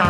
You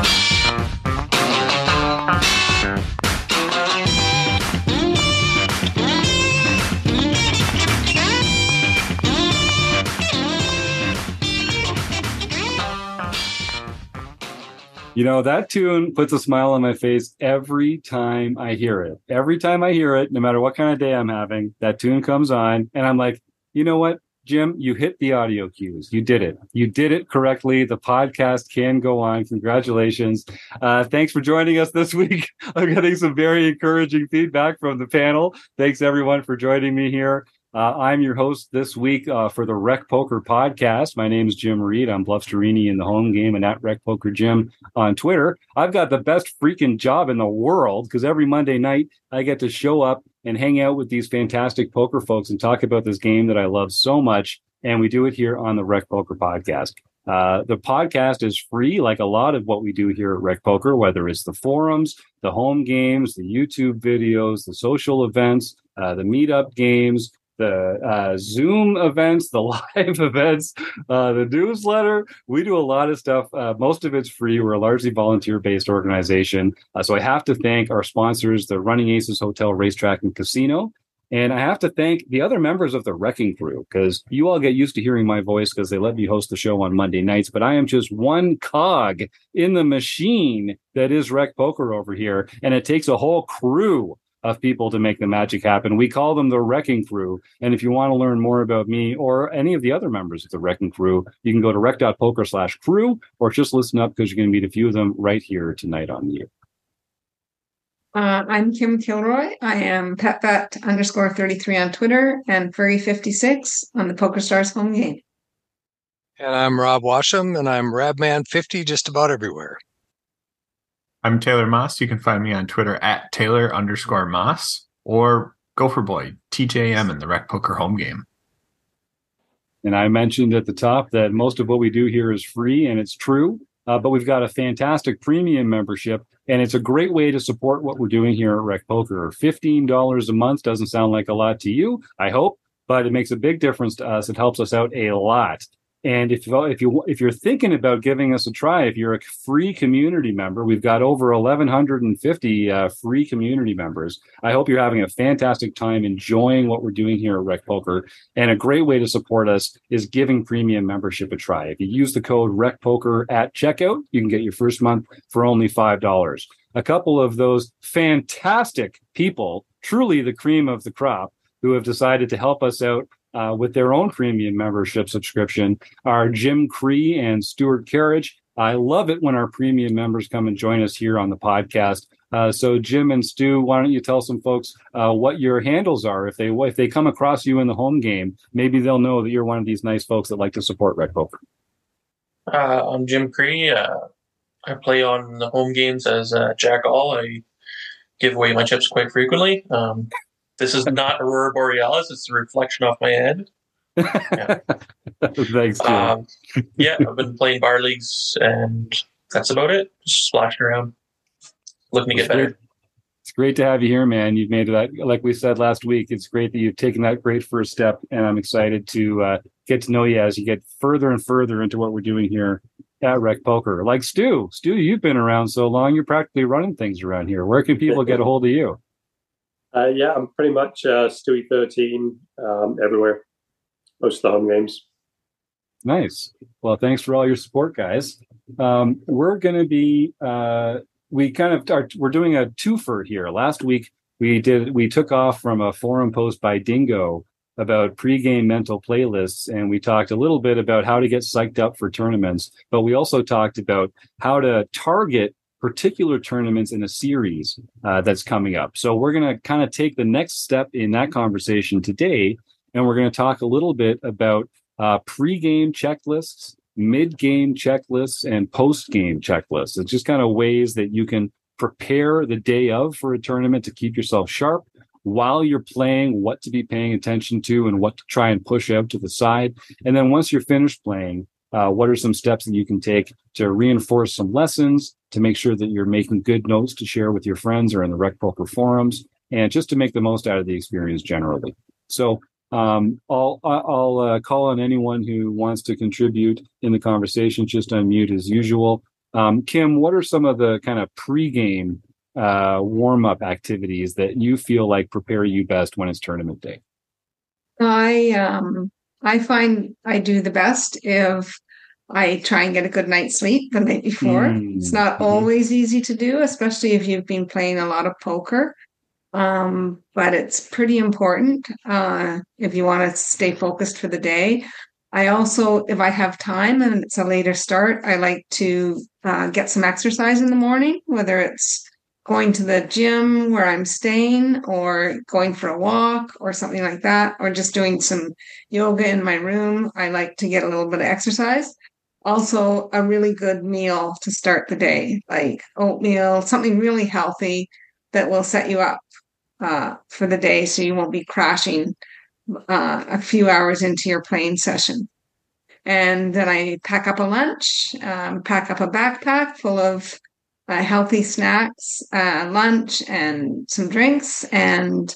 know, that tune puts a smile on my face every time I hear it. Every time I hear it, no matter what kind of day I'm having, that tune comes on and I'm like, you know what? Jim, you hit the audio cues. You did it. You did it correctly. The podcast can go on. Congratulations. Uh, thanks for joining us this week. I'm getting some very encouraging feedback from the panel. Thanks everyone for joining me here. Uh, I'm your host this week uh, for the Rec Poker podcast. My name is Jim Reid. I'm Bluffsterini in the home game and at Rec Poker Jim on Twitter. I've got the best freaking job in the world because every Monday night I get to show up and hang out with these fantastic poker folks and talk about this game that I love so much. And we do it here on the Rec Poker podcast. Uh, the podcast is free, like a lot of what we do here at Rec Poker, whether it's the forums, the home games, the YouTube videos, the social events, uh, the meetup games, the uh, Zoom events, the live events, uh, the newsletter. We do a lot of stuff. Uh, most of it's free. We're a largely volunteer based organization. Uh, so I have to thank our sponsors, the Running Aces Hotel, Racetrack, and Casino. And I have to thank the other members of the RECing Crew because you all get used to hearing my voice because they let me host the show on Monday nights. But I am just one cog in the machine that is Rec Poker over here. And it takes a whole crew of people to make the magic happen. We call them the RECing Crew. And if you want to learn more about me or any of the other members of the RECing Crew, you can go to rec.poker slash crew or just listen up because you're going to meet a few of them right here tonight on the air. Uh, I'm Kim Kilroy. I am PetFat underscore 33 on Twitter and Furry56 on the PokerStars home game. And I'm Rob Washam, and I'm Rabman50 just about everywhere. I'm Taylor Moss. You can find me on Twitter at Taylor underscore Moss or Gopher Boy, TJM in the Rec Poker home game. And I mentioned at the top that most of what we do here is free, and it's true. Uh, but we've got a fantastic premium membership, and it's a great way to support what we're doing here at Rec Poker. $15 a month doesn't sound like a lot to you, I hope, but it makes a big difference to us. It helps us out a lot. And if you if you if you're thinking about giving us a try, if you're a free community member, we've got over 1,150 uh, free community members. I hope you're having a fantastic time enjoying what we're doing here at Rec Poker. And a great way to support us is giving premium membership a try. If you use the code Rec Poker at checkout, you can get your first month for only five dollars. A couple of those fantastic people, truly the cream of the crop, who have decided to help us out uh, with their own premium membership subscription are Jim Cree and Stuart Carriage. I love it when our premium members come and join us here on the podcast. Uh, so, Jim and Stu, why don't you tell some folks uh, what your handles are? If they if they come across you in the home game, maybe they'll know that you're one of these nice folks that like to support Rec Poker. Uh, I'm Jim Cree. Uh, I play on the home games as uh, Jack All. I give away my chips quite frequently. Um, this is not Aurora Borealis. It's a reflection off my head. Yeah. Thanks. Um, yeah, I've been playing bar leagues, and that's about it. Just splashing around, looking to get better. It's great to have you here, man. You've made that, like we said last week. It's great that you've taken that great first step, and I'm excited to uh, get to know you as you get further and further into what we're doing here at Rec Poker. Like Stu, Stu, you've been around so long, you're practically running things around here. Where can people get a hold of you? Uh, yeah, I'm pretty much uh, Stewie 13 um, everywhere, most of the home games. Nice. Well, thanks for all your support, guys. Um, we're going to be, uh, we kind of are, we're doing a twofer here. Last week we did, we took off from a forum post by Dingo about pregame mental playlists, and we talked a little bit about how to get psyched up for tournaments. But we also talked about how to target particular tournaments in a series uh, that's coming up. So we're going to kind of take the next step in that conversation today, and we're going to talk a little bit about uh, pre-game checklists, mid-game checklists, and post-game checklists. It's just kind of ways that you can prepare the day of for a tournament to keep yourself sharp while you're playing, what to be paying attention to, and what to try and push out to the side. And then once you're finished playing, uh, what are some steps that you can take to reinforce some lessons to make sure that you're making good notes to share with your friends or in the rec poker forums and just to make the most out of the experience generally so um, I'll, I'll uh, call on anyone who wants to contribute in the conversation. Just unmute as usual. Um, Kim, what are some of the kind of pregame uh, warm up activities that you feel like prepare you best when it's tournament day? I um I find I do the best if I try and get a good night's sleep the night before. Mm, It's not mhm. always easy to do, especially if you've been playing a lot of poker. Um, but it's pretty important uh, if you want to stay focused for the day. I also, if I have time and it's a later start, I like to uh, get some exercise in the morning, whether it's going to the gym where I'm staying or going for a walk or something like that, or just doing some yoga in my room. I like to get a little bit of exercise. Also, a really good meal to start the day, like oatmeal, something really healthy that will set you up uh, for the day so you won't be crashing uh, a few hours into your playing session. And then I pack up a lunch, um, pack up a backpack full of uh, healthy snacks, uh, lunch, and some drinks, and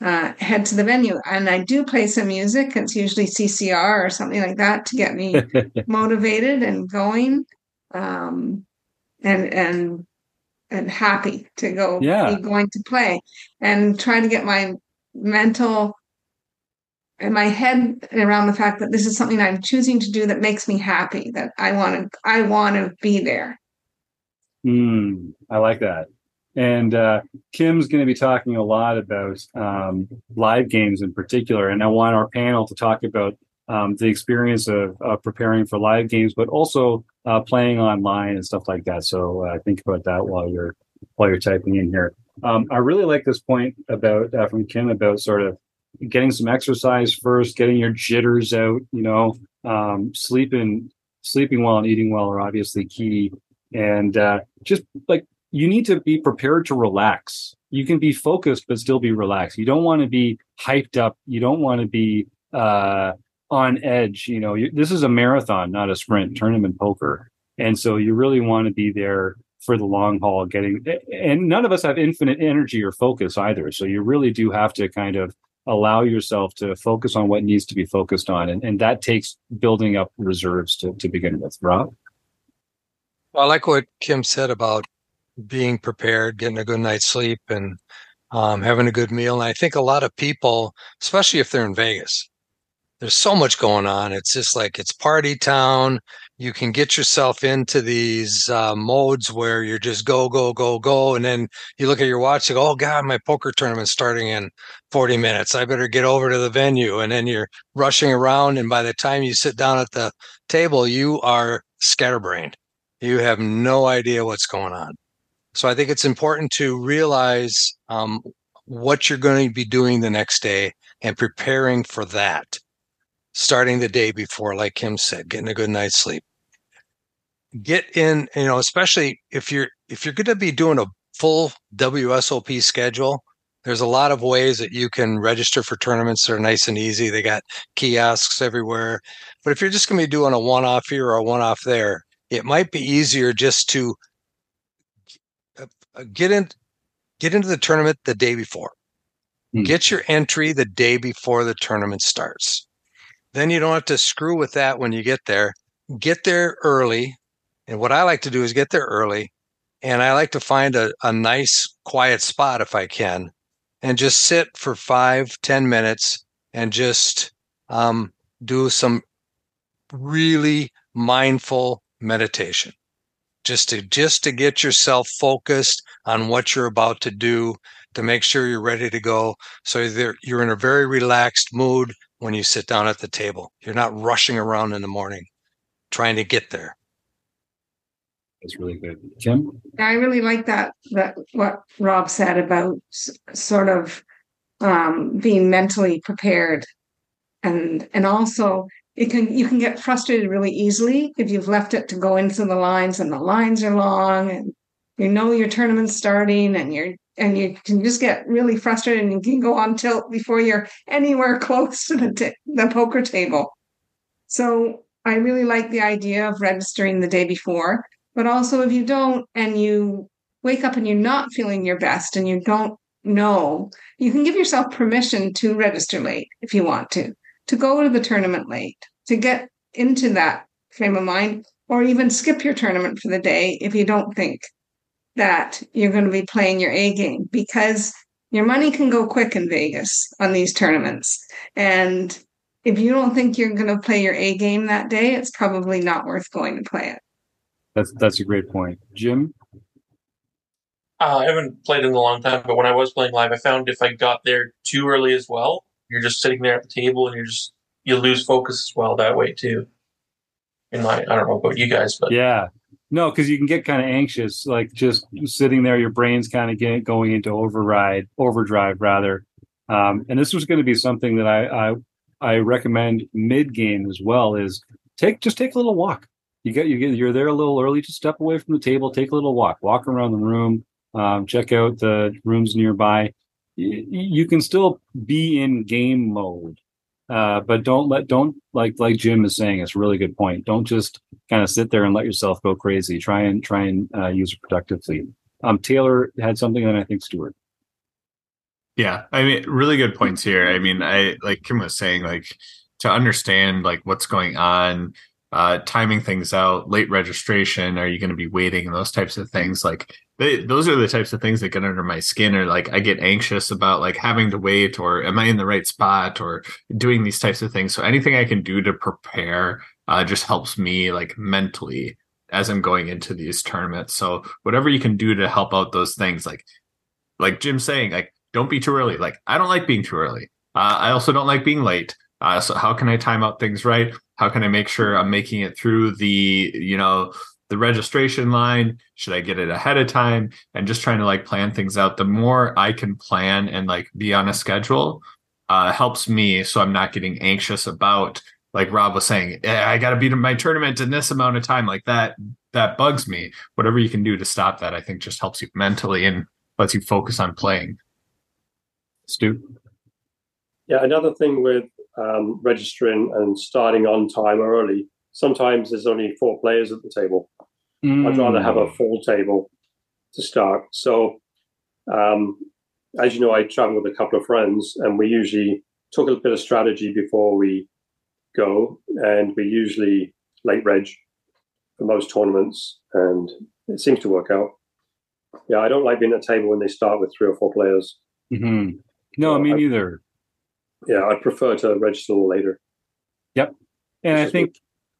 uh, head to the venue. And I do play some music. It's usually CCR or something like that to get me motivated and going, um, and and and happy to go Yeah. be going to play, and try to get my mental and my head around the fact that this is something I'm choosing to do that makes me happy. That I want to I want to be there. Mm, I like that. And uh, Kim's going to be talking a lot about um, live games in particular. And I want our panel to talk about um, the experience of preparing for live games, but also uh, playing online and stuff like that. So uh, think about that while you're while you're typing in here. Um, I really like this point about uh, from Kim about sort of getting some exercise first, getting your jitters out. You know, um, sleeping sleeping well and eating well are obviously key and uh, just like you need to be prepared to relax. You can be focused but still be relaxed. You don't want to be hyped up. You don't want to be uh, on edge. You know, you, this is a marathon, not a sprint. Tournament poker, and so you really want to be there for the long haul. Getting and none of us have infinite energy or focus either. So you really do have to kind of allow yourself to focus on what needs to be focused on, and, and that takes building up reserves to, to begin with. Rob. Well, I like what Kim said about being prepared, getting a good night's sleep, and um, having a good meal. And I think a lot of people, especially if they're in Vegas, there's so much going on. It's just like it's party town. You can get yourself into these uh, modes where you're just go, go, go, go. And then you look at your watch, you go, oh God, my poker tournament's starting in 40 minutes. I better get over to the venue. And then you're rushing around. And by the time you sit down at the table, you are scatterbrained. You have no idea what's going on. So I think it's important to realize um, what you're going to be doing the next day and preparing for that. Starting the day before, like Kim said, getting a good night's sleep. Get in, you know, especially if you're if you're going to be doing a full WSOP schedule. There's a lot of ways that you can register for tournaments that are nice and easy. They got kiosks everywhere. But if you're just going to be doing a one off here or a one off there, it might be easier just to uh, get in get into the tournament the day before. Hmm. get your entry the day before the tournament starts. Then you don't have to screw with that when you get there. Get there early and what i like to do is get there early and i like to find a, a nice quiet spot if i can and just sit for five ten minutes and just um, do some really mindful meditation just to just to get yourself focused on what you're about to do to make sure you're ready to go so that you're in a very relaxed mood when you sit down at the table you're not rushing around in the morning trying to get there That's really good. Kim? I really like that that what Rob said about sort of um, being mentally prepared, and and also it can you can get frustrated really easily if you've left it to go into the lines and the lines are long and you know your tournament's starting and you're and you can just get really frustrated and you can go on tilt before you're anywhere close to the t- the poker table. So I really like the idea of registering the day before. But also, if you don't and you wake up and you're not feeling your best and you don't know, you can give yourself permission to register late if you want to, to go to the tournament late, to get into that frame of mind or even skip your tournament for the day if you don't think that you're going to be playing your A game because your money can go quick in Vegas on these tournaments. And if you don't think you're going to play your A game that day, it's probably not worth going to play it. That's that's a great point, Jim. Uh, I haven't played in a long time, but when I was playing live, I found if I got there too early as well, you're just sitting there at the table and you're just you lose focus as well that way too. In my, I don't know about you guys, but Yeah. No, because you can get kind of anxious, like just sitting there, your brain's kind of get going into override, overdrive rather. Um, and this was going to be something that I, I I recommend mid game as well. Is take just take a little walk. You get you get you're there a little early. Just step away from the table, take a little walk, walk around the room, um, check out the rooms nearby. You can still be in game mode, uh, but don't let don't like like Jim is saying. It's a really good point. Don't just kind of sit there and let yourself go crazy. Try and try and uh, use it productively. Um, Taylor had something, and I think Stuart. Yeah, I mean, really good points here. I mean, I like Kim was saying, like to understand like what's going on, uh, timing things out, late registration. Are you going to be waiting and those types of things? Like they, those are the types of things that get under my skin, or like I get anxious about like having to wait, or am I in the right spot, or doing these types of things. So anything I can do to prepare uh, just helps me like mentally as I'm going into these tournaments. So whatever you can do to help out those things, like like jim saying, like don't be too early. Like I don't like being too early. Uh, I also don't like being late. Uh, so how can I time out things right? How can I make sure I'm making it through the you know the registration line? Should I get it ahead of time? And just trying to like plan things out. The more I can plan and like be on a schedule, uh, helps me. So I'm not getting anxious about like Rob was saying. "Eh, I got to beat my tournament in this amount of time. Like that that bugs me. Whatever you can do to stop that, I think just helps you mentally and lets you focus on playing. Stu. Yeah, another thing with um, registering and starting on time or early, sometimes there's only four players at the table. I'd rather have a full table to start. So, um, as you know, I travel with a couple of friends, and we usually talk a bit of strategy before we go, and we usually late reg for most tournaments, and it seems to work out. Yeah, I don't like being at a table when they start with three or four players. hmm No, me I- neither. Yeah, I prefer to register later. And I think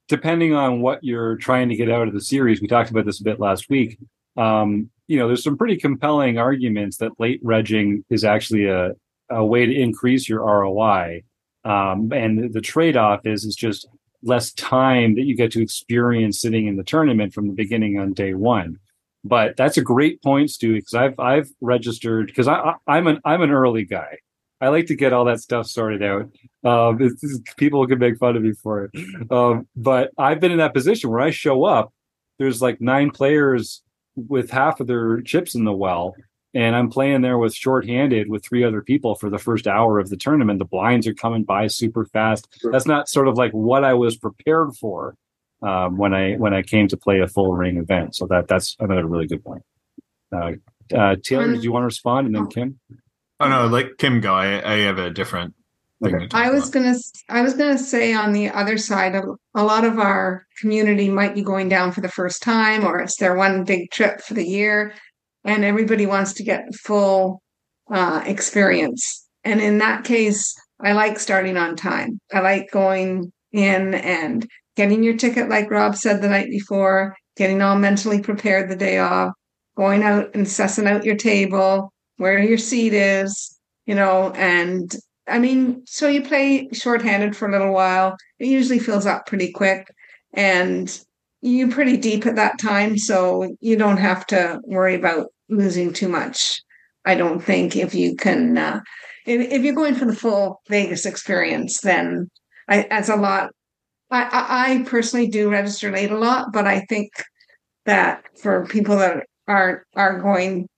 depending on what you're trying to get out of the series, we talked about this a bit last week. Um, you know, there's some pretty compelling arguments that late regging is actually a, a way to increase your ROI. Um, and the trade-off is is just less time that you get to experience sitting in the tournament from the beginning on day one. But that's a great point, Stu, because I've I've registered because I, I I'm an I'm an early guy. I like to get all that stuff sorted out. Um, it's, it's- people can make fun of me for it. Um, but I've been in that position where I show up, there's like nine players with half of their chips in the well, and I'm playing there with shorthanded with three other people for the first hour of the tournament. The blinds are coming by super fast. That's not sort of like what I was prepared for um, when I when I came to play a full ring event. So that that's another really good point. Uh, uh, Taylor, Um, did you want to respond, and then Kim? Oh no, let Kim go. I, I have a different Okay. I was about. gonna I was gonna say on the other side of a lot of our community might be going down for the first time or it's their one big trip for the year and everybody wants to get full uh, experience. And in that case, I like starting on time. I like going in and getting your ticket, like Rob said the night before, getting all mentally prepared the day off, going out and sussing out your table, where your seat is, you know, and I mean, so you play shorthanded for a little while. It usually fills up pretty quick, and you're pretty deep at that time, so you don't have to worry about losing too much. I don't think if you can, uh, if, if you're going for the full Vegas experience, then I, that's a lot. I, I, personally do register late a lot, but I think that for people that are are going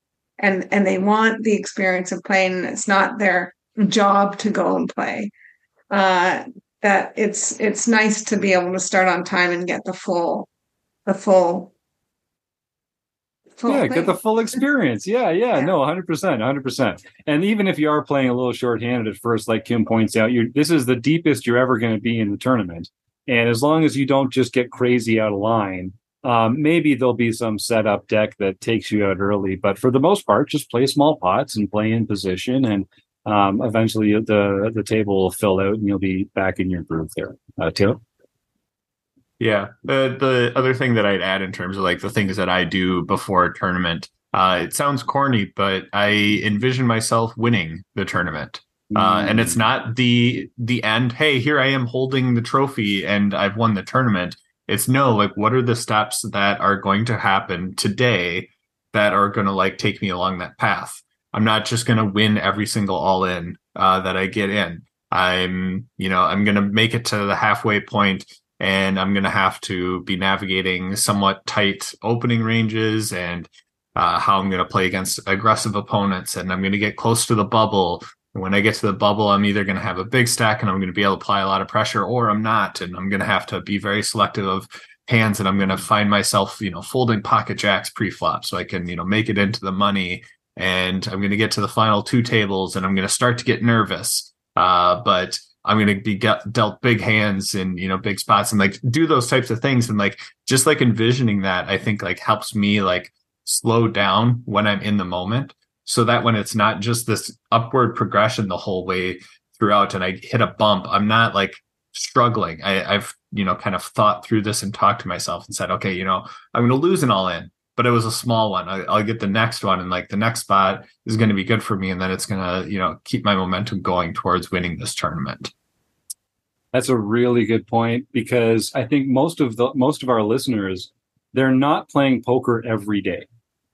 and and they want the experience of playing, and it's not their job to go and play. Uh, that it's it's nice to be able to start on time and get the full the full. full yeah, thing. get the full experience. Yeah, yeah, Yeah. no, 100%, 100%. And even if you are playing a little shorthanded at first, like Kim points out, you this is the deepest you're ever going to be in the tournament. And as long as you don't just get crazy out of line, um, maybe there'll be some setup deck that takes you out early. But for the most part, just play small pots and play in position, and um, eventually the the table will fill out, and you'll be back in your groove there. Uh, Taylor. Yeah, the the other thing that I'd add in terms of like the things that I do before a tournament, uh, it sounds corny, but I envision myself winning the tournament. Uh, and it's mm. not the the end. Hey, here I am holding the trophy, and I've won the tournament. It's no, like, what are the steps that are going to happen today that are going to like take me along that path? I'm not just going to win every single all in uh, that I get in. I'm, you know, I'm going to make it to the halfway point, and I'm going to have to be navigating somewhat tight opening ranges and uh, how I'm going to play against aggressive opponents, and I'm going to get close to the bubble when I get to the bubble, I'm either going to have a big stack and I'm going to be able to apply a lot of pressure, or I'm not, and I'm going to have to be very selective of hands, and I'm going to find myself, you know, folding pocket jacks pre-flop so I can, you know, make it into the money. And I'm going to get to the final two tables, and I'm going to start to get nervous. Uh, but I'm going to be get, dealt big hands in you know big spots, and like do those types of things, and like just like envisioning that, I think like helps me like slow down when I'm in the moment so that when it's not just this upward progression the whole way throughout and I hit a bump, I'm not like struggling. I, have you know kind of thought through this and talked to myself and said, okay, you know, I'm going to lose an all in, but it was a small one. I, will get the next one, and like the next spot is going to be good for me, and then it's going to you know keep my momentum going towards winning this tournament. That's a really good point because I think most of the most of our listeners they're not playing poker every day.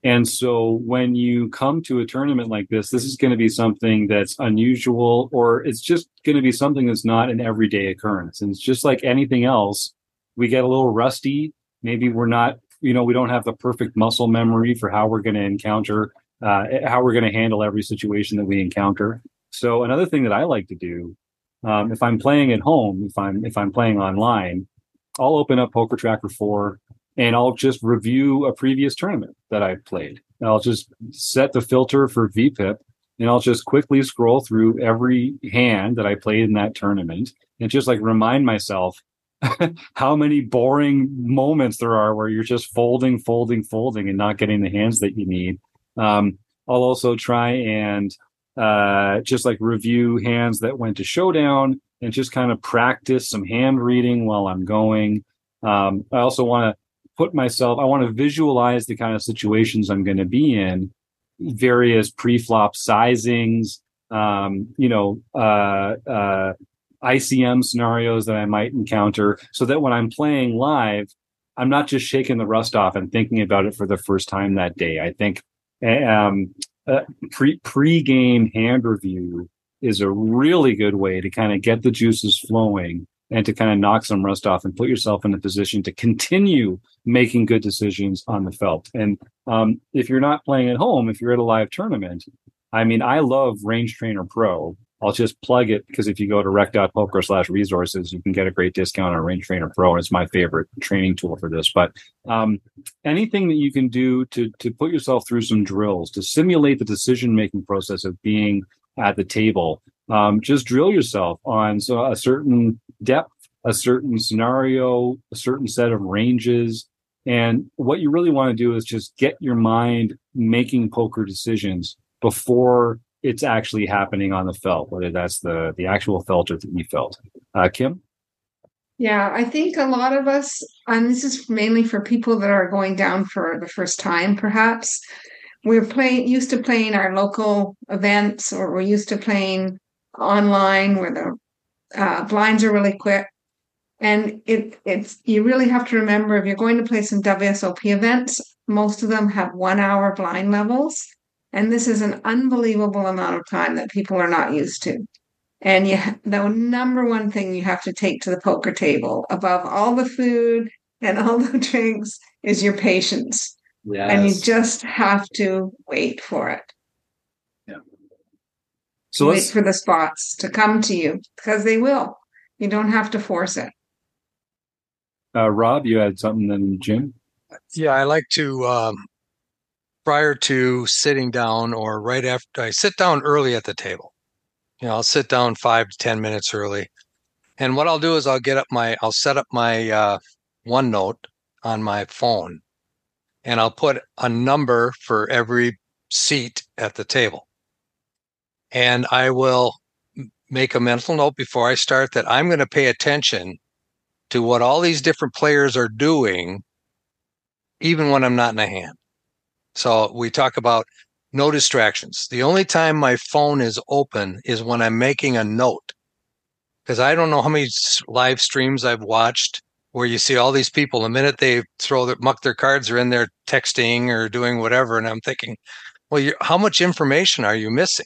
And so when you come to a tournament like this, this is going to be something that's unusual, or it's just going to be something that's not an everyday occurrence. And it's just like anything else, we get a little rusty. Maybe we're not, you know, we don't have the perfect muscle memory for how we're going to encounter, uh, how we're going to handle every situation that we encounter. So another thing that I like to do, um, if I'm playing at home, if I'm if I'm playing online, I'll open up PokerTracker 4 and I'll just review a previous tournament that I played. And I'll just set the filter for VPIP and I'll just quickly scroll through every hand that I played in that tournament and just like remind myself how many boring moments there are where you're just folding, folding, folding and not getting the hands that you need. Um, I'll also try and uh, just like review hands that went to showdown and just kind of practice some hand reading while I'm going. Um, I also want to put myself, I want to visualize the kind of situations I'm going to be in, various pre-flop sizings, um, you know, uh, uh, ICM scenarios that I might encounter so that when I'm playing live, I'm not just shaking the rust off and thinking about it for the first time that day. I think um, pre pre-game hand review is a really good way to kind of get the juices flowing and to kind of knock some rust off and put yourself in a position to continue making good decisions on the felt. And um, if you're not playing at home, if you're at a live tournament, I mean, I love Range Trainer Pro. I'll just plug it because if you go to rec.poker slash resources, you can get a great discount on Range Trainer Pro. And it's my favorite training tool for this. But um, anything that you can do to to put yourself through some drills to simulate the decision making process of being at the table um, just drill yourself on so a certain depth, a certain scenario, a certain set of ranges. And what you really want to do is just get your mind making poker decisions before it's actually happening on the felt, whether that's the the actual felt or the e felt. Uh, Kim. Yeah, I think a lot of us, and this is mainly for people that are going down for the first time, perhaps. We're playing used to playing our local events, or we're used to playing online where the uh, blinds are really quick. And it it's you really have to remember if you're going to play some WSOP events, most of them have one hour blind levels. And this is an unbelievable amount of time that people are not used to. And you, the number one thing you have to take to the poker table above all the food and all the drinks is your patience. Yes. And you just have to wait for it. So wait for the spots to come to you because they will. You don't have to force it. Uh, Rob, you had something then, Jim? Yeah, I like to, um, prior to sitting down or right after I sit down early at the table. You know, I'll sit down five to 10 minutes early And what I'll do is I'll get up my I'll set up my uh, OneNote on my phone, and I'll put a number for every seat at the table, and I will make a mental note before I start that I'm going to pay attention to what all these different players are doing, even when I'm not in a hand. So we talk about no distractions. The only time my phone is open is when I'm making a note. Because I don't know how many live streams I've watched where you see all these people the minute they throw their muck their cards are in there texting or doing whatever and i'm thinking well how much information are you missing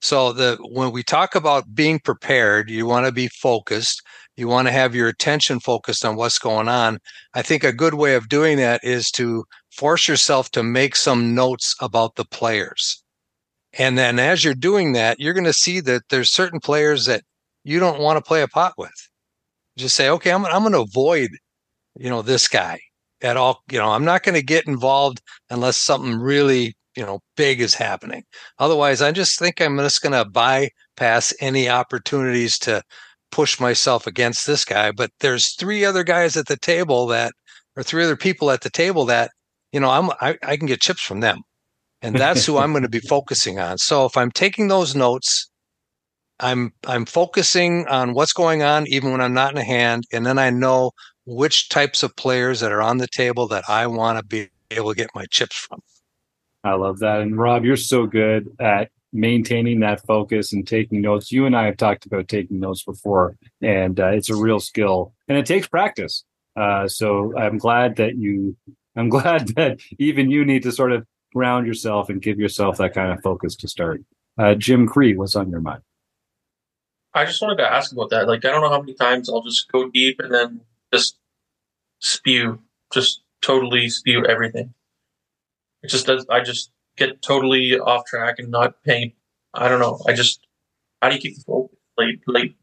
so the when we talk about being prepared you want to be focused. You want to have your attention focused on what's going on. I think a good way of doing that is to force yourself to make some notes about the players. And then as you're doing that you're going to see that there's certain players that you don't want to play a pot with. Just say, okay, I'm, I'm going to avoid, you know, this guy at all. You know, I'm not going to get involved unless something really, you know, big is happening. Otherwise, I just think I'm just going to bypass any opportunities to push myself against this guy. But there's three other guys at the table that, or three other people at the table that, you know, I'm, I, I can get chips from them. And that's who I'm going to be focusing on. So if I'm taking those notes, I'm I'm focusing on what's going on even when I'm not in a hand, and then I know which types of players that are on the table that I want to be able to get my chips from. I love that. And Rob, you're so good at maintaining that focus and taking notes. You and I have talked about taking notes before, and uh, it's a real skill, and it takes practice. Uh, so I'm glad that you. I'm glad that even you need to sort of ground yourself and give yourself that kind of focus to start. Uh, Jim Cree, what's on your mind? I just wanted to ask about that. Like, I don't know how many times I'll just go deep and then just spew, just totally spew everything. It just does. I just get totally off track and not paying. I don't know. I just how do you keep the focus late? Late.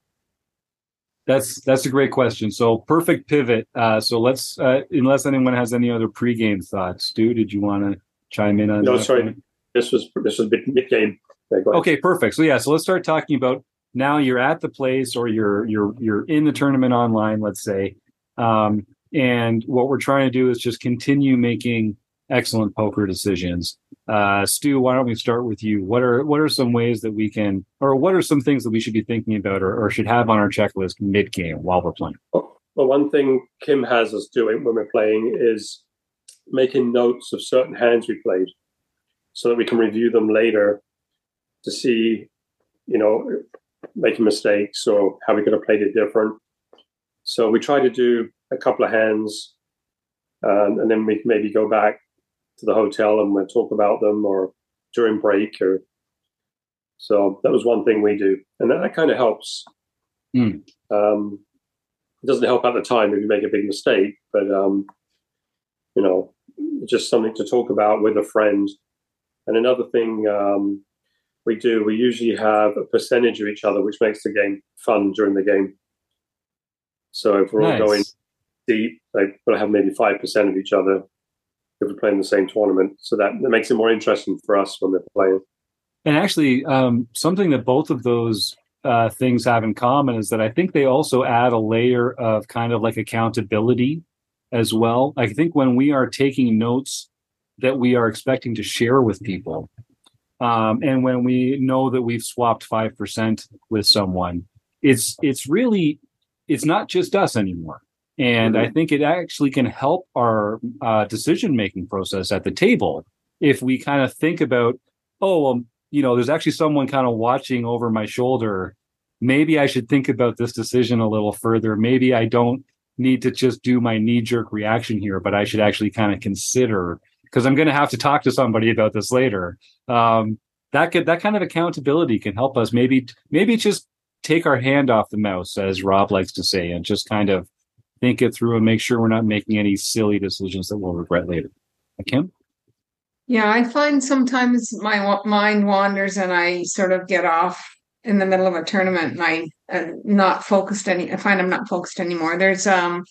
That's that's a great question. So perfect pivot. Uh, so let's, uh, unless anyone has any other pregame thoughts, Stu, did you want to chime in on? No, sorry. Point? This was this was mid game. Okay, perfect. So yeah, so let's start talking about now you're at the place or you're you're you're in the tournament online let's say um, and what we're trying to do is just continue making excellent poker decisions. Uh, stu why don't we start with you? What are what are some ways that we can or what are some things that we should be thinking about or, or should have on our checklist mid game while we're playing? Well one thing kim has us doing when we're playing is making notes of certain hands we played so that we can review them later to see you know making mistakes or how we could have played it different. So we try to do a couple of hands, um, and then we maybe go back to the hotel and we'll talk about them or during break or. So that was one thing we do, and that, that kind of helps. Mm. Um, it doesn't help at the time if you make a big mistake, but um, you know, just something to talk about with a friend. And another thing um, we do, we usually have a percentage of each other, which makes the game fun during the game. So if we're nice. all going deep, like we'll have maybe five percent of each other if we're playing the same tournament. So that, that makes it more interesting for us when they're playing. And actually, um, something that both of those uh, things have in common is that I think they also add a layer of kind of like accountability as well. I think when we are taking notes that we are expecting to share with people, um, and when we know that we've swapped 5% with someone, it's it's really it's not just us anymore. And mm-hmm. I think it actually can help our uh, decision making process at the table if we kind of think about, oh, well, you know, there's actually someone kind of watching over my shoulder. Maybe I should think about this decision a little further. Maybe I don't need to just do my knee jerk reaction here, but I should actually kind of consider because I'm going to have to talk to somebody about this later. Um, that could that kind of accountability can help us maybe maybe just take our hand off the mouse, as Rob likes to say, and just kind of think it through and make sure we're not making any silly decisions that we'll regret later. Kim? Yeah, I find sometimes my mind wanders and I sort of get off in the middle of a tournament and I am not focused any. I find I'm not focused anymore. There's um,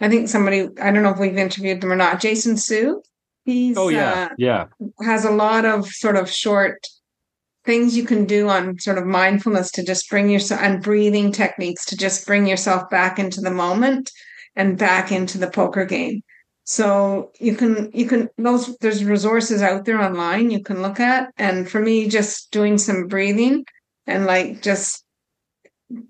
I think somebody I don't know if we've interviewed them or not. Jason Su. He's oh yeah, uh, yeah. Has a lot of sort of short things you can do on sort of mindfulness to just bring yourself and breathing techniques to just bring yourself back into the moment and back into the poker game. So you can you can those there's resources out there online you can look at. And for me, just doing some breathing and like just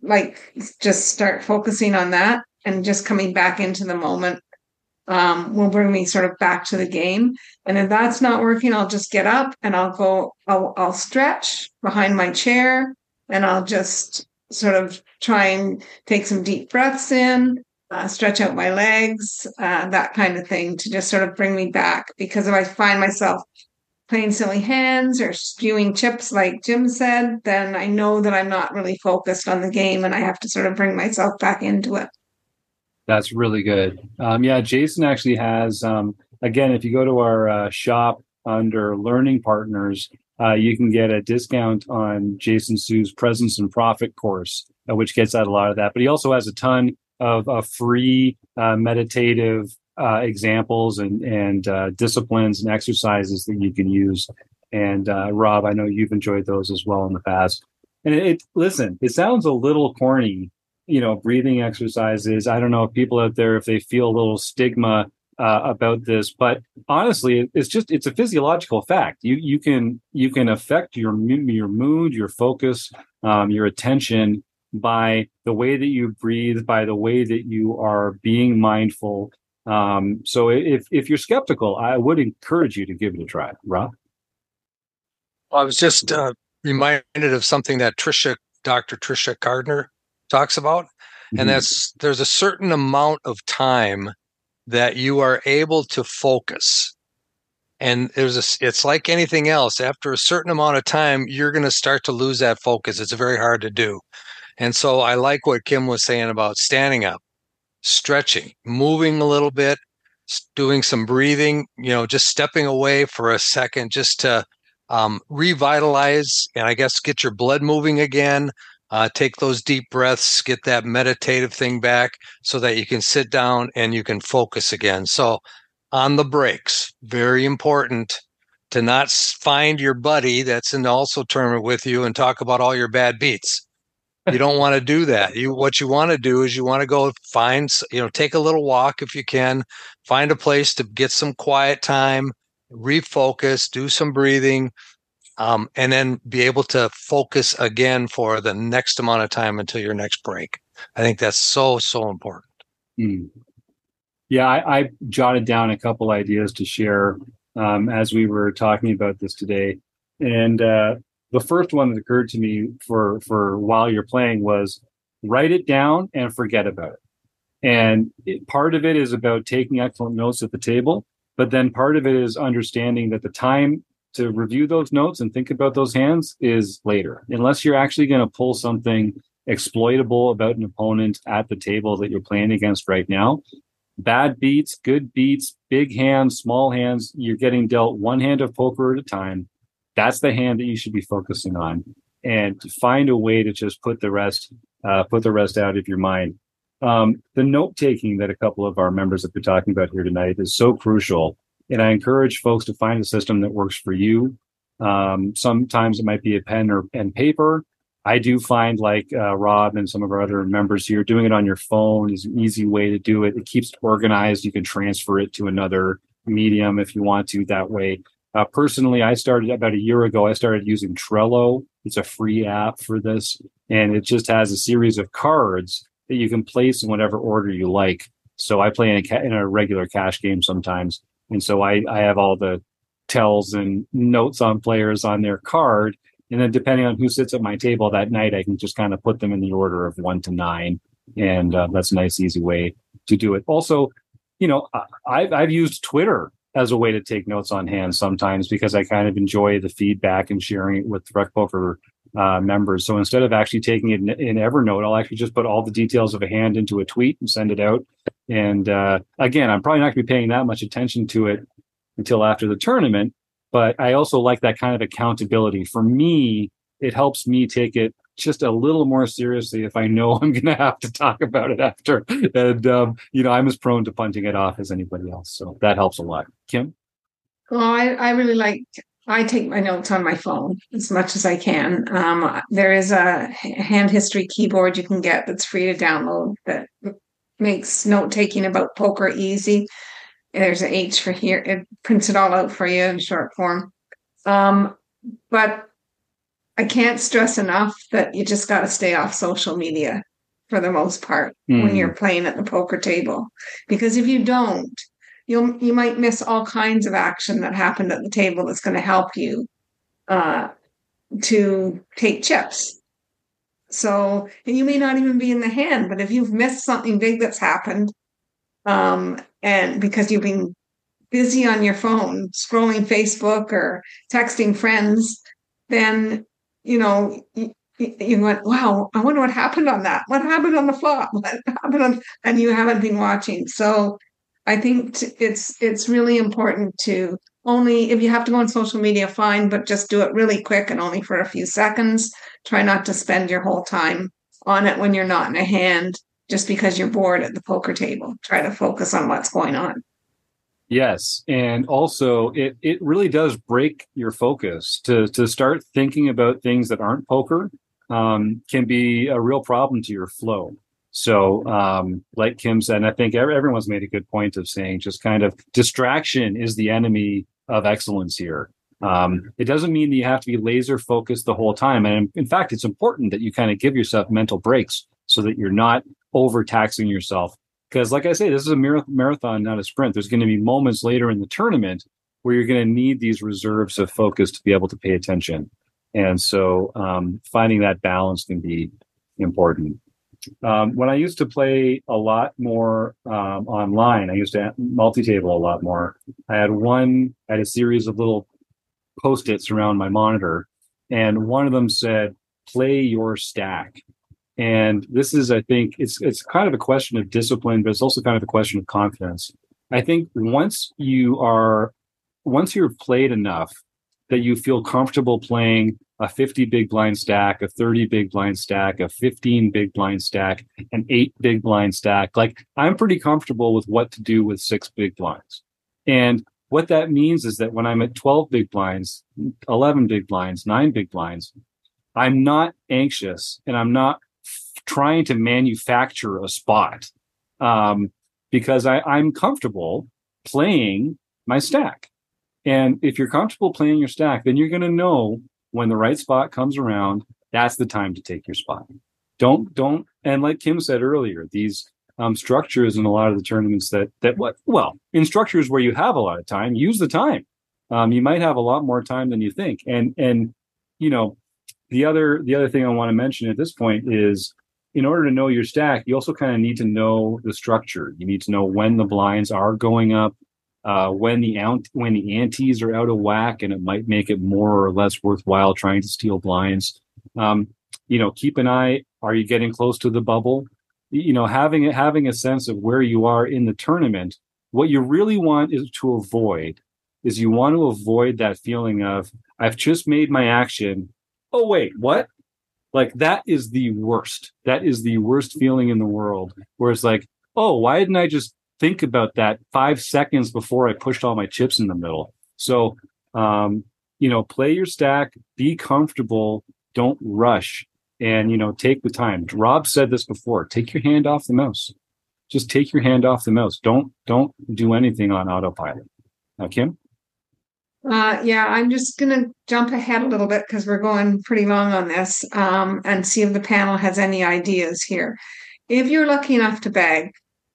like just start focusing on that and just coming back into the moment um, will bring me sort of back to the game. And if that's not working, I'll just get up and I'll go, I'll, I'll stretch behind my chair and I'll just sort of try and take some deep breaths in, uh, stretch out my legs, uh, that kind of thing to just sort of bring me back. Because if I find myself playing silly hands or spewing chips, like Jim said, then I know that I'm not really focused on the game and I have to sort of bring myself back into it. That's really good. Um, yeah, Jason actually has, um, again, if you go to our uh, shop under learning partners, uh, you can get a discount on Jason Su's presence and profit course, uh, which gets at a lot of that. But he also has a ton of uh, free uh, meditative uh, examples and, and disciplines and exercises that you can use. And Rob, I know you've enjoyed those as well in the past. And it, it listen, it sounds a little corny you know, breathing exercises. I don't know if people out there, if they feel a little stigma uh, about this, but honestly, it's just it's a physiological fact. You you can you can affect your your mood, your focus, um, your attention by the way that you breathe, by the way that you are being mindful. Um, so if if you're skeptical, I would encourage you to give it a try. Rob, I was just uh, reminded of something that Tricia, Dr. Tricia Cardner talks about. Mm-hmm. And that's there's a certain amount of time that you are able to focus. And there's a, it's like anything else. After a certain amount of time, you're going to start to lose that focus. It's very hard to do. And so I like what Kim was saying about standing up, stretching, moving a little bit, doing some breathing, you know, just stepping away for a second just to um, revitalize and I guess get your blood moving again, uh, take those deep breaths, get that meditative thing back so that you can sit down and you can focus again. So, on the breaks, very important to not find your buddy that's in the also tournament with you and talk about all your bad beats. You don't want to do that. You what you want to do is you want to go find you know take a little walk if you can, find a place to get some quiet time, refocus, do some breathing, um, and then be able to focus again for the next amount of time until your next break. I think that's so so important. Mm. Yeah, I, I, jotted down a couple ideas to share um, as we were talking about this today, and uh, the first one that occurred to me for for while you're playing was write it down and forget about it. And it, part of it is about taking excellent notes at the table, but then part of it is understanding that the time to review those notes and think about those hands is later. Unless you're actually going to pull something exploitable about an opponent at the table that you're playing against right now. Bad beats, good beats, big hands, small hands, you're getting dealt one hand of poker at a time. That's the hand that you should be focusing on and to find a way to just put the rest uh, put the rest out of your mind. Um, the note taking that a couple of our members have been talking about here tonight is so crucial and I encourage folks to find a system that works for you. Um, sometimes it might be a pen or and paper. I do find like uh, Rob and some of our other members here doing it on your phone is an easy way to do it. It keeps organized. You can transfer it to another medium if you want to that way. Uh, personally, I started about a year ago. I started using Trello. It's a free app for this, and it just has a series of cards that you can place in whatever order you like. So I play in a, ca- in a regular cash game sometimes, and so I, I have all the tells and notes on players on their card. And then depending on who sits at my table that night, I can just kind of put them in the order of one to nine. And uh, that's a nice, easy way to do it. Also, you know, I've, I've used Twitter as a way to take notes on hand sometimes because I kind of enjoy the feedback and sharing it with Rec Poker uh, members. So instead of actually taking it in, in, Evernote, I'll actually just put all the details of a hand into a tweet and send it out. And uh, again, I'm probably not going to be paying that much attention to it until after the tournament. But I also like that kind of accountability. For me, it helps me take it just a little more seriously if I know I'm going to have to talk about it after. And, um, you know, I'm as prone to punting it off as anybody else. So that helps a lot. Kim? Well, I, I really like I take my notes on my phone as much as I can. Um, there is a hand history keyboard you can get that's free to download that makes note taking about poker easy. There's an H for here. It prints it all out for you in short form. Um, but I can't stress enough that you just got to stay off social media for the most part mm. when hmm. you're playing at the poker table. Because if you don't, you'll you might miss all kinds of action that happened at the table that's going to help you uh, to take chips. So and you may not even be in the hand, but if you've missed something big that's happened, um, and because you've been busy on your phone scrolling Facebook or texting friends, then you know you, you went, "Wow, I wonder what happened on that. What happened on the flop? What happened on?" And you haven't been watching. So I think t- it's it's really important to only if you have to go on social media, fine, but just do it really quick and only for a few seconds. Try not to spend your whole time on it when you're not in a hand just because you're bored at the poker table. Try to focus on what's going on. Yes, and also it it really does break your focus to to start thinking about things that aren't poker um, can be a real problem to your flow. So, um, like Kim said, and I think everyone's made a good point of saying just kind of distraction is the enemy of excellence here. Um, it doesn't mean that you have to be laser focused the whole time. And in fact, it's important that you kind of give yourself mental breaks so that you're not overtaxing yourself. Because, like I say, this is a marathon, not a sprint. There's going to be moments later in the tournament where you're going to need these reserves of focus to be able to pay attention. And so, um, finding that balance can be important. Um, when I used to play a lot more um, online, I used to multi-table a lot more. I had one, I had a series of little post-its around my monitor, and one of them said, "Play your stack." And this is, I think, it's it's kind of a question of discipline, but it's also kind of a question of confidence. I think once you are, once you're played enough that you feel comfortable playing a 50 big blind stack, a 30 big blind stack, a 15 big blind stack, an eight big blind stack. Like I'm pretty comfortable with what to do with six big blinds. And what that means is that when I'm at 12 big blinds, 11 big blinds, nine big blinds, I'm not anxious and I'm not trying to manufacture a spot um, because I, I'm comfortable playing my stack. And if you're comfortable playing your stack, then you're going to know when the right spot comes around, that's the time to take your spot. Don't don't and like Kim said earlier, these um, structures in a lot of the tournaments that that what well in structures where you have a lot of time, use the time. Um, you might have a lot more time than you think, and and you know the other the other thing I want to mention at this point is in order to know your stack, you also kind of need to know the structure. You need to know when the blinds are going up, uh, when the out, when the antes are out of whack, and it might make it more or less worthwhile trying to steal blinds. Um, you know, keep an eye. Are you getting close to the bubble? You know, having having a sense of where you are in the tournament. What you really want is to avoid is you want to avoid that feeling of I've just made my action. Oh wait, what? Like that is the worst. That is the worst feeling in the world. Where it's like, oh, why didn't I just think about that five seconds before I pushed all my chips in the middle. So, um, you know, play your stack, be comfortable, don't rush, and you know, take the time. Rob said this before: take your hand off the mouse. Just take your hand off the mouse. Don't don't do anything on autopilot. Now, Kim. Uh, yeah, I'm just going to jump ahead a little bit because we're going pretty long on this um, and see if the panel has any ideas here. If you're lucky enough to bag,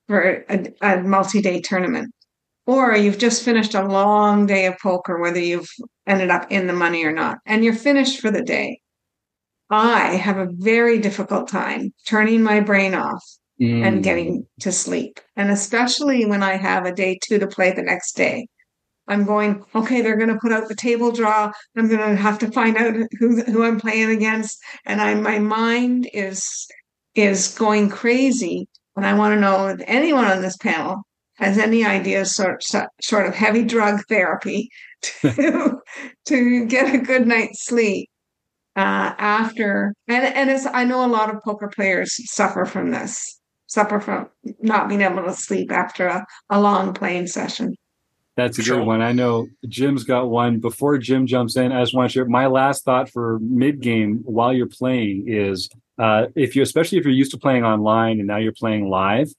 for a, a multi-day tournament or you've just finished a long day of poker whether you've ended up in the money or not and you're finished for the day i have a very difficult time turning my brain off mm. and getting to sleep and especially when i have a day two to play the next day i'm going okay they're going to put out the table draw i'm going to have to find out who, who i'm playing against and i my mind is is going crazy and I want to know if anyone on this panel has any ideas, sort, sort of heavy drug therapy to, to get a good night's sleep uh, after. And, and it's, I know a lot of poker players suffer from this, suffer from not being able to sleep after a, a long playing session. That's a good one. I know Jim's got one. Before Jim jumps in, I just want to share my last thought for mid game while you're playing is uh, if you, especially if you're used to playing online and now you're playing live,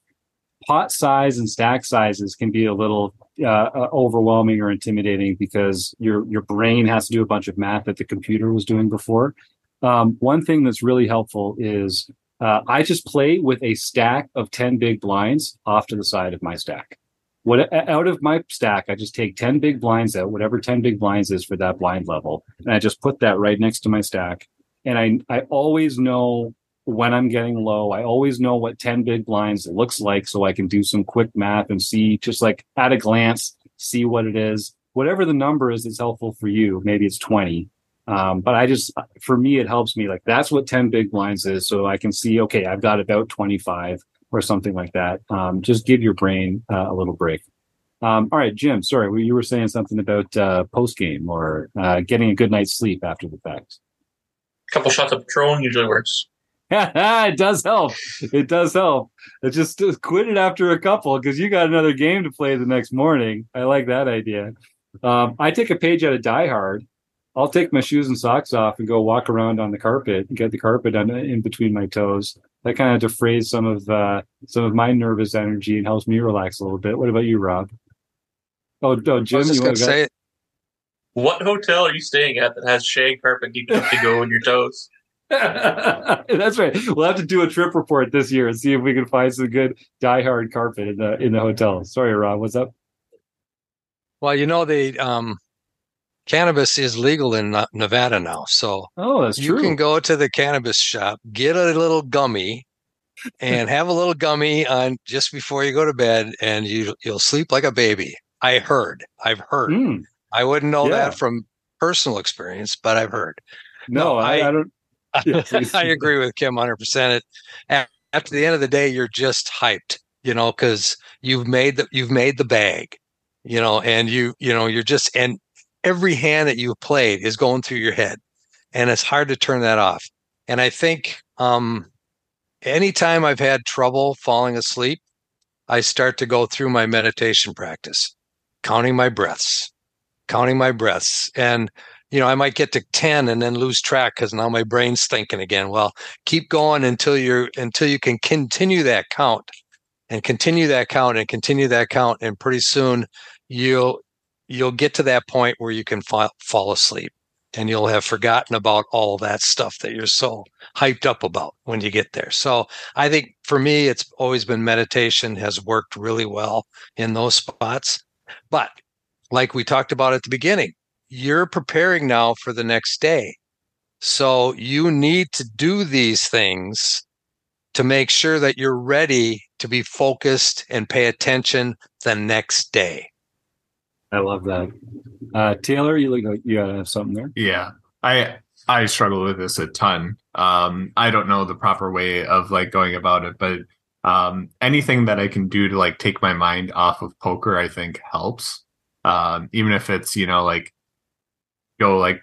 pot size and stack sizes can be a little uh, uh, overwhelming or intimidating because your your brain has to do a bunch of math that the computer was doing before. Um, one thing that's really helpful is uh, I just play with a stack of ten big blinds off to the side of my stack what out of my stack, I just take 10 big blinds out, whatever 10 big blinds is for that blind level. And I just put that right next to my stack. And I, I always know when I'm getting low. I always know what 10 big blinds looks like so I can do some quick math and see just like at a glance, see what it is. Whatever the number is that's helpful for you. Maybe it's 20. Um, but I just, for me, it helps me like that's what 10 big blinds is. So I can see, okay, I've got about 25 or something like that. Um, just give your brain uh, a little break. Um, all right, Jim. Sorry, you were saying something about uh, post game or uh, getting a good night's sleep after the fact. A couple shots of Patron usually works. it does help. It does help. It just, just quit it after a couple because you got another game to play the next morning. I like that idea. Um, I take a page out of Die Hard. I'll take my shoes and socks off and go walk around on the carpet and get the carpet on, in between my toes that kind of defrays some of uh, some of my nervous energy and helps me relax a little bit. What about you, Rob? Oh, oh Jim, you want to say it? What hotel are you staying at that has shag carpet deep enough to go in your toes? That's right. We'll have to do a trip report this year and see if we can find some good die-hard carpet in the in the hotel. Sorry, Rob. What's up? Well, you know the um, cannabis is legal in Nevada now. So oh, that's you true. can go to the cannabis shop, get a little gummy, and have a little gummy on just before you go to bed, and you you'll sleep like a baby. I heard. I've heard. Mm. I wouldn't know yeah. that from personal experience, but I've heard. No, no I, I, don't. Yeah, I agree with Kim 100. percent After the end of the day, you're just hyped, you know, because you've made the you've made the bag, you know, and you you know you're just and every hand that you've played is going through your head and it's hard to turn that off. And i think um anytime i've had trouble falling asleep i start to go through my meditation practice counting my breaths counting my breaths and you know i might get to 10 and then lose track because now my brain's thinking again. Well keep going until you're until you can continue that count and continue that count and continue that count and pretty soon you'll you'll get to that point where you can fall, fall asleep and you'll have forgotten about all that stuff that you're so hyped up about when you get there. So I think for me, it's always been meditation has worked really well in those spots. But like we talked about at the beginning, you're preparing now for the next day. So you need to do these things to make sure that you're ready to be focused and pay attention the next day. I love that. Uh, Taylor, you look like you have something there. Yeah, I I struggle with this a ton. Um, I don't know the proper way of like going about it, but um, anything that I can do to like take my mind off of poker, I think helps. Um, even if it's you know like go like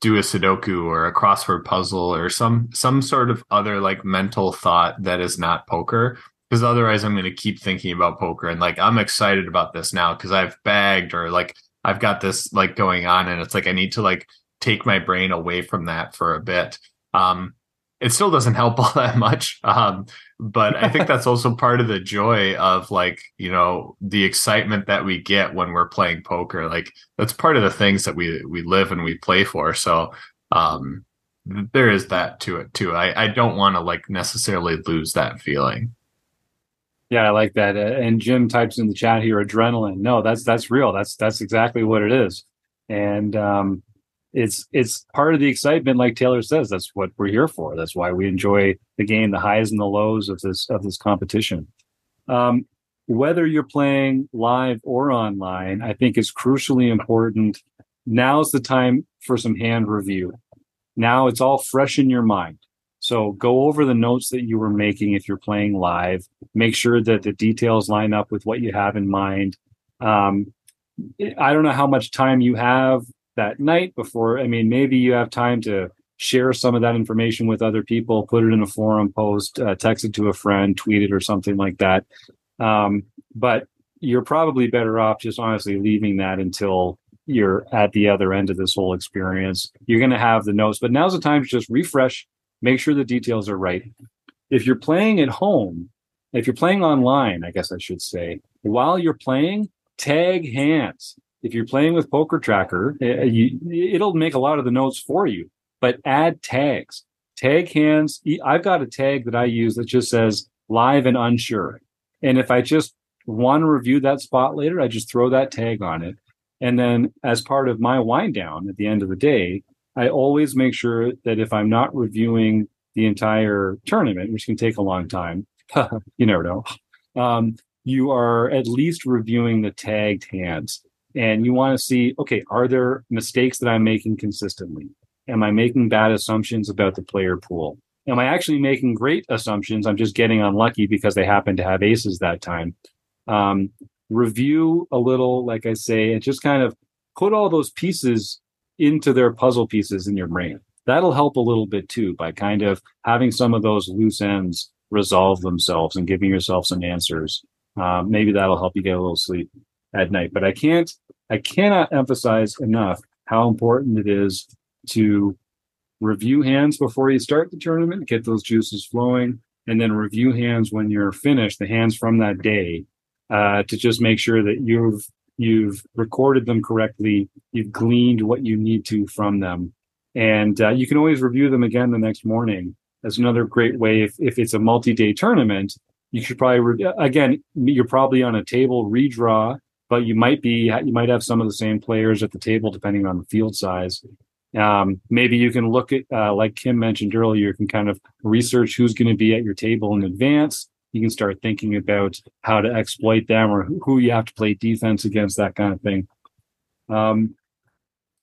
do a Sudoku or a crossword puzzle or some some sort of other like mental thought that is not poker because otherwise I'm going to keep thinking about poker and like I'm excited about this now because I've bagged or like I've got this like going on and it's like I need to like take my brain away from that for a bit. Um, it still doesn't help all that much. Um, but I think that's also part of the joy of like, you know, the excitement that we get when we're playing poker. Like that's part of the things that we we live and we play for. So um there is that to it too. I, I don't want to like necessarily lose that feeling. Yeah, I like that. Uh, and Jim types in the chat here, adrenaline. No, that's that's real. That's that's exactly what it is. And um, it's it's part of the excitement, like Taylor says. That's what we're here for. That's why we enjoy the game, the highs and the lows of this of this competition. Um, whether you're playing live or online, I think is crucially important. Now's the time for some hand review. Now it's all fresh in your mind. So go over the notes that you were making if you're playing live. Make sure that the details line up with what you have in mind. Um, I don't know how much time you have that night before. I mean, maybe you have time to share some of that information with other people, put it in a forum post, uh, text it to a friend, tweet it, or something like that. Um, but you're probably better off just honestly leaving that until you're at the other end of this whole experience. You're going to have the notes, but now's the time to just refresh, make sure the details are right. If you're playing at home, if you're playing online, I guess I should say, while you're playing, tag hands. If you're playing with PokerTracker, eh, it'll make a lot of the notes for you, but add tags. Tag hands. I've got a tag that I use that just says live and unsure. And if I just want to review that spot later, I just throw that tag on it. And then as part of my wind down at the end of the day, I always make sure that if I'm not reviewing the entire tournament, which can take a long time, you never know, um, you are at least reviewing the tagged hands. And you want to see, okay, are there mistakes that I'm making consistently? Am I making bad assumptions about the player pool? Am I actually making great assumptions? I'm just getting unlucky because they happen to have aces that time. Um, review a little, like I say, and just kind of put all those pieces into their puzzle pieces in your brain. That'll help a little bit too by kind of having some of those loose ends resolve themselves and giving yourself some answers. Um, maybe that'll help you get a little sleep at night. But I can't, I cannot emphasize enough how important it is to review hands before you start the tournament, get those juices flowing, and then review hands when you're finished, the hands from that day, uh, to just make sure that you've you've recorded them correctly, you've gleaned what you need to from them, and uh, you can always review them again the next morning. That's another great way. If if it's a multi-day tournament, you should probably re- again you're probably on a table redraw, but you might be you might have some of the same players at the table depending on the field size. Um, maybe you can look at uh, like Kim mentioned earlier, you can kind of research who's going to be at your table in advance you can start thinking about how to exploit them or who you have to play defense against, that kind of thing. Um,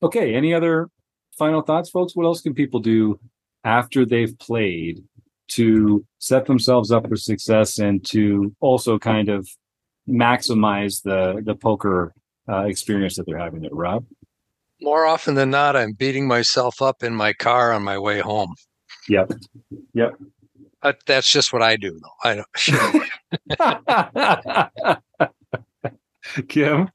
okay, any other final thoughts, folks? What else can people do after they've played to set themselves up for success and to also kind of maximize the the poker uh, experience that they're having there, Rob? More often than not, I'm beating myself up in my car on my way home. Yep. Yep. Uh, that's just what I do, though. I don't. Kim.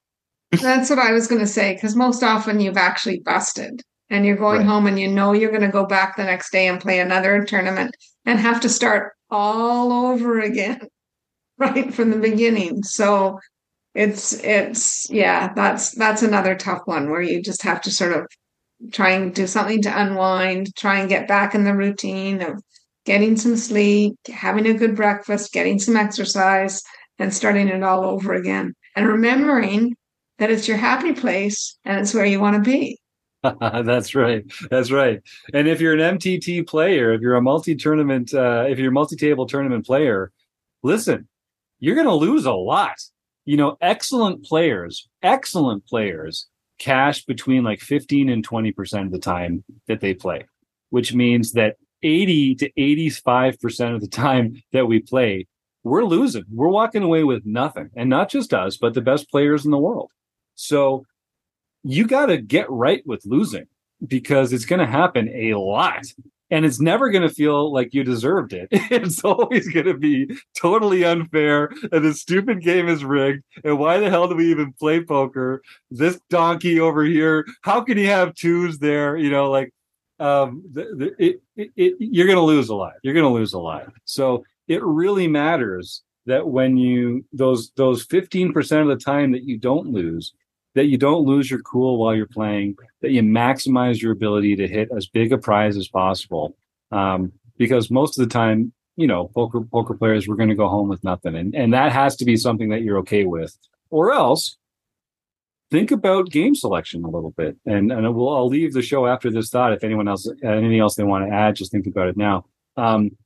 That's what I was going to say because most often you've actually busted and you're going right. home and you know you're going to go back the next day and play another tournament and have to start all over again, right from the beginning. So it's it's yeah, that's that's another tough one where you just have to sort of try and do something to unwind, try and get back in the routine of getting some sleep, having a good breakfast, getting some exercise, and starting it all over again. And remembering that it's your happy place and it's where you want to be. That's right. That's right. And if you're an MTT player, if you're a multi tournament, uh, if you're a multi table tournament player, listen, you're going to lose a lot. You know, excellent players, excellent players cash between like 15 and 20% of the time that they play, which means that 80 to 85% of the time that we play, we're losing. We're walking away with nothing. And not just us, but the best players in the world. So you got to get right with losing because it's going to happen a lot. And it's never going to feel like you deserved it. It's always going to be totally unfair. And this stupid game is rigged. And why the hell do we even play poker? This donkey over here, how can he have twos there? You know, like um, the, the, it, it, it, you're going to lose a lot. You're going to lose a lot. So it really matters that when you those those 15% of the time that you don't lose, that you don't lose your cool while you're playing, that you maximize your ability to hit as big a prize as possible. Um, because most of the time, you know, poker poker players we're going to go home with nothing, and and that has to be something that you're okay with, or else think about game selection a little bit. And and we'll I'll leave the show after this thought. If anyone else anything else they want to add, just think about it now. Um,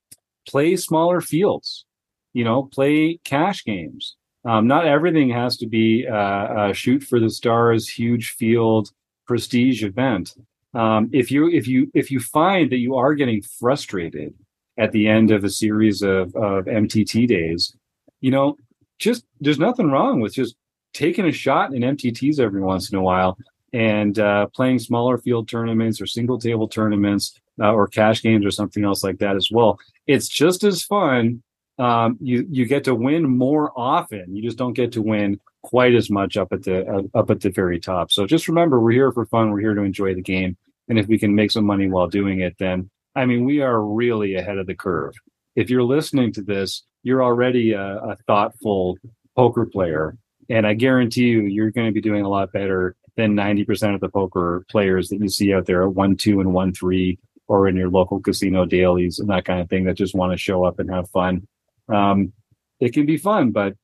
play smaller fields. You know, play cash games. Um, not everything has to be uh, shoot for the stars, huge field, prestige event. Um, if you if you if you find that you are getting frustrated at the end of a series of of MTT days, you know, just there's nothing wrong with just taking a shot in MTTs every once in a while and uh, playing smaller field tournaments or single table tournaments uh, or cash games or something else like that as well. It's just as fun um, you you get to win more often. You just don't get to win quite as much up at the uh, up at the very top. So just remember, we're here for fun. We're here to enjoy the game, and if we can make some money while doing it, then I mean, we are really ahead of the curve. If you're listening to this, you're already a, a thoughtful poker player, and I guarantee you, you're going to be doing a lot better than 90% of the poker players that you see out there at one, two, and one, three, or in your local casino dailies and that kind of thing that just want to show up and have fun. Um, it can be fun, but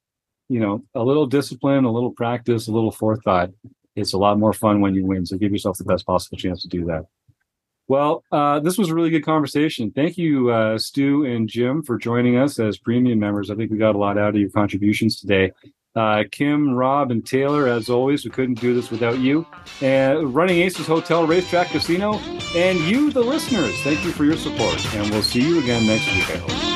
you know, a little discipline, a little practice, a little forethought. It's a lot more fun when you win. So give yourself the best possible chance to do that. Well, uh, this was a really good conversation. Thank you, uh, Stu and Jim, for joining us as premium members. I think we got a lot out of your contributions today. Uh, Kim, Rob, and Taylor, as always, we couldn't do this without you. And Running Aces Hotel, Racetrack Casino, and you, the listeners. Thank you for your support, and we'll see you again next week, I hope.